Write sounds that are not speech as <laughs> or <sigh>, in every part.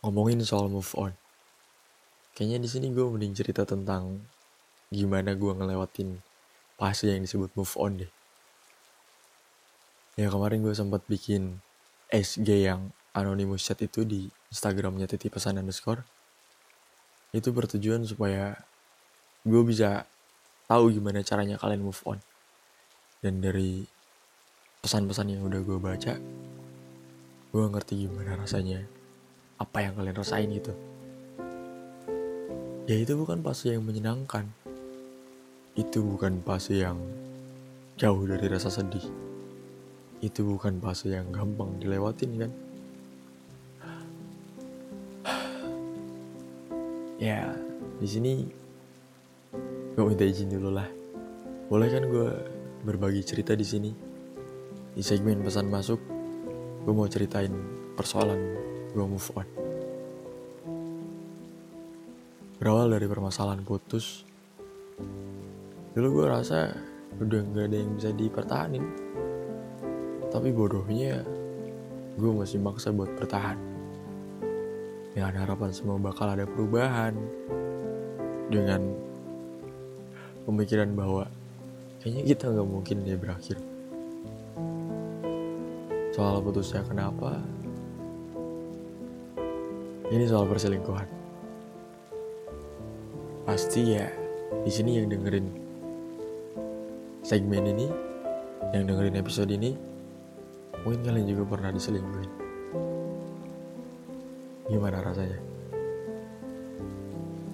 ngomongin soal move on. Kayaknya di sini gue mending cerita tentang gimana gue ngelewatin fase yang disebut move on deh. Ya kemarin gue sempat bikin SG yang anonymous chat itu di Instagramnya titip pesan underscore. Itu bertujuan supaya gue bisa tahu gimana caranya kalian move on. Dan dari pesan-pesan yang udah gue baca, gue ngerti gimana rasanya apa yang kalian rasain gitu. Ya itu bukan fase yang menyenangkan. Itu bukan fase yang jauh dari rasa sedih. Itu bukan fase yang gampang dilewatin kan? Ya di sini gue minta izin dulu lah. Boleh kan gue berbagi cerita di sini? Di segmen pesan masuk gue mau ceritain persoalan gue move on. Berawal dari permasalahan putus, dulu gue rasa udah gak ada yang bisa dipertahanin. Tapi bodohnya, gue masih maksa buat bertahan. Dengan harapan semua bakal ada perubahan. Dengan pemikiran bahwa kayaknya kita gak mungkin dia berakhir soal putusnya kenapa ini soal perselingkuhan. Pasti ya di sini yang dengerin segmen ini yang dengerin episode ini mungkin kalian juga pernah diselingkuhin. Gimana rasanya?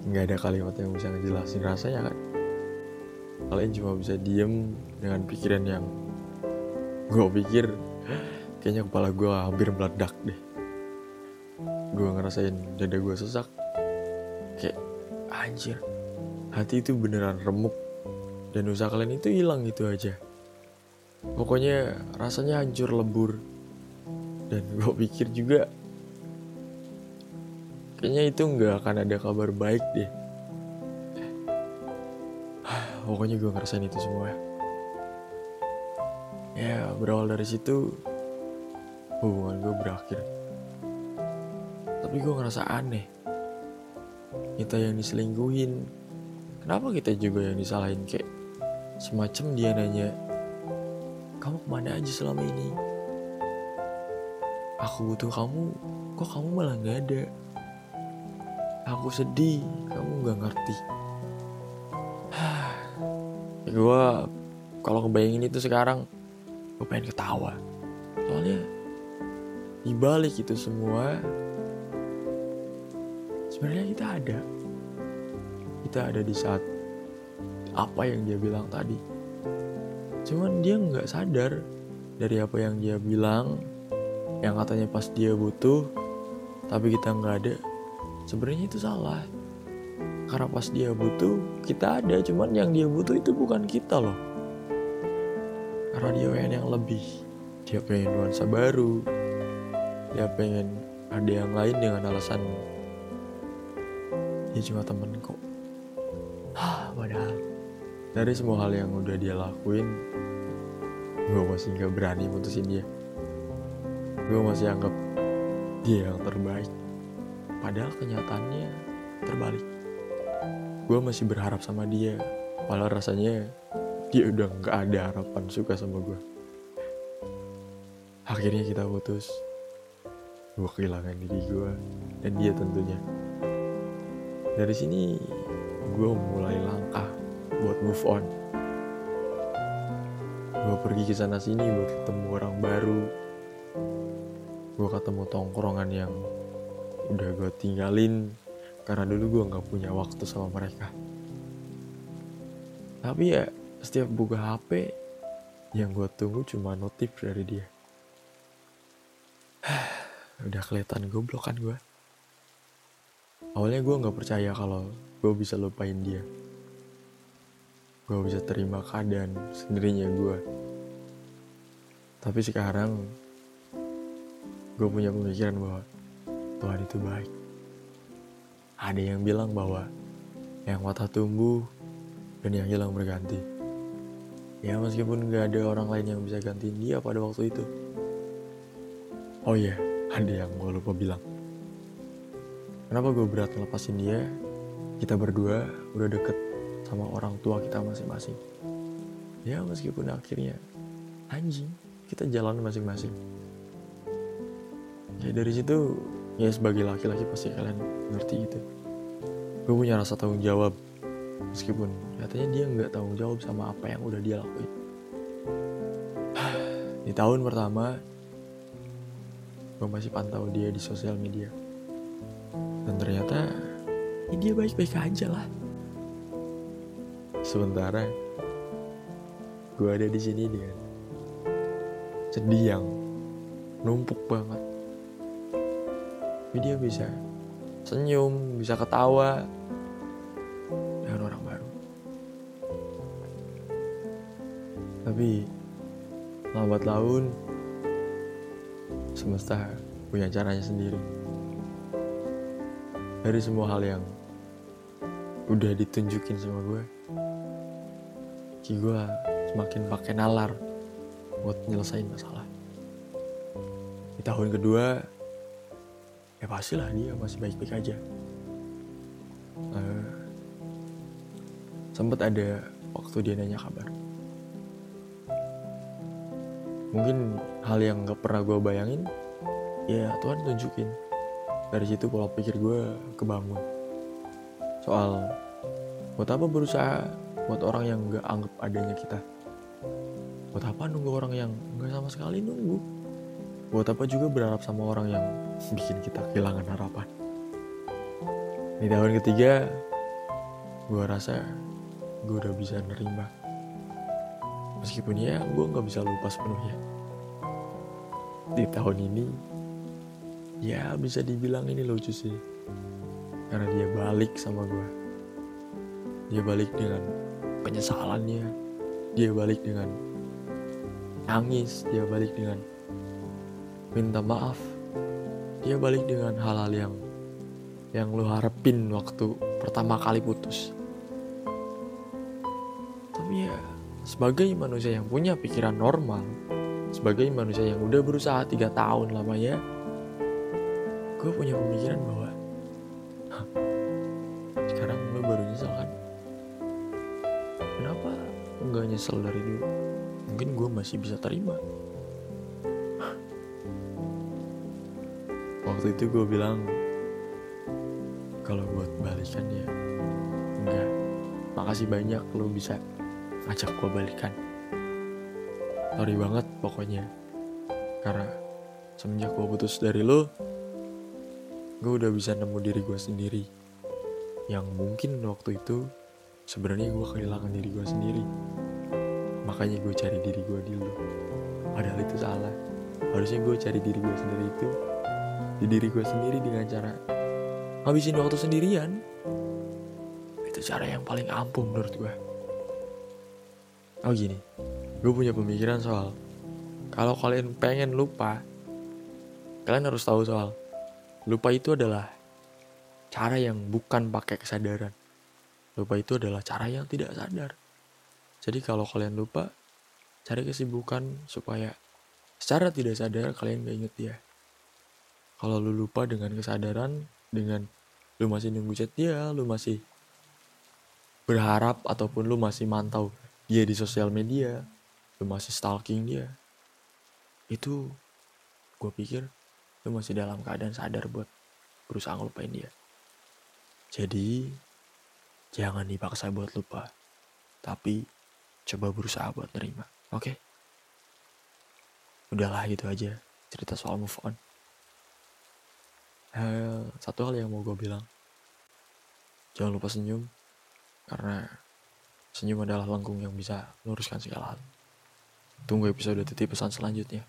Nggak ada kalimat yang bisa ngejelasin rasanya kan? Kalian cuma bisa diem dengan pikiran yang gue pikir kayaknya kepala gue hampir meledak deh gue ngerasain dada gue sesak. Kayak anjir hati itu beneran remuk. Dan usaha kalian itu hilang gitu aja. Pokoknya rasanya hancur lebur. Dan <laughs> gue pikir juga kayaknya itu nggak akan ada kabar baik deh. <sighs> Pokoknya gue ngerasain itu semua ya. Berawal dari situ hubungan gue berakhir tapi gue ngerasa aneh. Kita yang diselingkuhin kenapa kita juga yang disalahin? Kayak semacam dia nanya kamu ke mana aja selama ini? Aku butuh kamu kok kamu malah gak ada? Aku sedih kamu gak ngerti. <sighs> Ya gue kalau ngebayangin itu sekarang gue pengen ketawa. Soalnya di balik itu semua sebenarnya kita ada. Kita ada di saat apa yang dia bilang tadi. Cuman dia nggak sadar dari apa yang dia bilang yang katanya pas dia butuh tapi kita nggak ada. Sebenarnya itu salah. Karena pas dia butuh kita ada. Cuman yang dia butuh itu bukan kita loh. Karena dia pengen yang lebih. Dia pengen nuansa baru. Dia pengen ada yang lain dengan alasan dia cuma temen kok Hah, padahal. Dari semua hal yang udah dia lakuin gue masih gak berani mutusin dia. Gue masih anggap dia yang terbaik. Padahal kenyataannya terbalik. Gue masih berharap sama dia padahal rasanya dia udah gak ada harapan suka sama gue akhirnya kita putus. Gue kehilangan diri gue dan dia tentunya dari sini gue mulai langkah buat move on. Gue pergi ke sana sini buat ketemu orang baru. Gue ketemu tongkrongan yang udah gue tinggalin karena dulu gue nggak punya waktu sama mereka. Tapi ya setiap buka HP yang gue tunggu cuma notif dari dia. <sighs> Udah kelihatan goblok kan gue awalnya gue nggak percaya kalau gue bisa lupain dia. Gue bisa terima keadaan sendirinya gue tapi sekarang gue punya pemikiran bahwa Tuhan itu baik. Ada yang bilang bahwa yang patah tumbuh dan yang hilang berganti. Ya meskipun gak ada orang lain yang bisa gantiin dia pada waktu itu. Oh iya yeah ada yang gue lupa bilang kenapa gue berat ngelepasin dia? Kita berdua udah deket sama orang tua kita masing-masing. Ya meskipun akhirnya anjing kita jalan masing-masing. Ya dari situ ya sebagai laki-laki pasti kalian ngerti gitu. Gue punya rasa tanggung jawab meskipun katanya dia nggak tanggung jawab sama apa yang udah dia lakuin. Di tahun pertama gue masih pantau dia di sosial media dan ternyata ya dia baik-baik aja lah. Sementara gue ada di sini dengan sedih yang numpuk banget. Tapi dia bisa senyum bisa ketawa dengan orang baru. Tapi lambat laun semesta punya caranya sendiri dari semua hal yang udah ditunjukin sama gue ki gue semakin pakai nalar buat nyelesain masalah. Di tahun kedua ya pastilah dia masih baik-baik aja. Uh, sempet ada waktu dia nanya kabar. Mungkin hal yang gak pernah gue bayangin ya Tuhan tunjukin dari situ pola pikir gue kebangun. Soal buat apa berusaha buat orang yang gak anggap adanya kita? Buat apa nunggu orang yang gak sama sekali nunggu? Buat apa juga berharap sama orang yang bikin kita kehilangan harapan? Di tahun ketiga gue rasa gue udah bisa nerima. Meskipun ya gue gak bisa lupa sepenuhnya. Di tahun ini ya bisa dibilang ini lucu sih. Karena dia balik sama gue dia balik dengan penyesalannya. Dia balik dengan nangis. Dia balik dengan minta maaf. Dia balik dengan hal-hal yang yang lo harapin waktu pertama kali putus. Tapi ya sebagai manusia yang punya pikiran normal sebagai manusia yang udah berusaha tiga tahun lamanya gue punya pemikiran bahwa sekarang lo baru nyesel kan? Kenapa nggak nyesel dari dulu? Mungkin gue masih bisa terima. Waktu itu gue bilang kalau buat balikan ya enggak. Makasih banyak lo bisa ngajak gue balikan. Sorry banget pokoknya. Karena semenjak gue putus dari lo gue udah bisa nemu diri gue sendiri. Yang mungkin waktu itu sebenarnya gue kehilangan diri gue sendiri. Makanya gue cari diri gue dulu. Padahal itu salah. Harusnya gue cari diri gue sendiri itu di diri gue sendiri dengan cara ngabisin waktu sendirian. Itu cara yang paling ampuh menurut gue oh gini. Gue punya pemikiran soal kalau kalian pengen lupa kalian harus tahu soal Lupa itu adalah cara yang bukan pakai kesadaran. Lupa itu adalah cara yang tidak sadar. Jadi kalau kalian lupa, cari kesibukan supaya secara tidak sadar kalian gak inget dia. Kalau lu lupa dengan kesadaran, dengan lu masih nunggu chat dia, lu masih berharap ataupun lu masih mantau dia di sosial media, lu masih stalking dia, itu gue pikir lu masih dalam keadaan sadar buat berusaha ngelupain dia. Jadi, jangan dipaksa buat lupa. Tapi, coba berusaha buat nerima. Oke? Okay? Udahlah gitu aja cerita soal move on. Eh, satu hal yang mau gue bilang. Jangan lupa senyum. Karena senyum adalah lengkung yang bisa meluruskan segala hal. Tunggu episode titip pesan selanjutnya.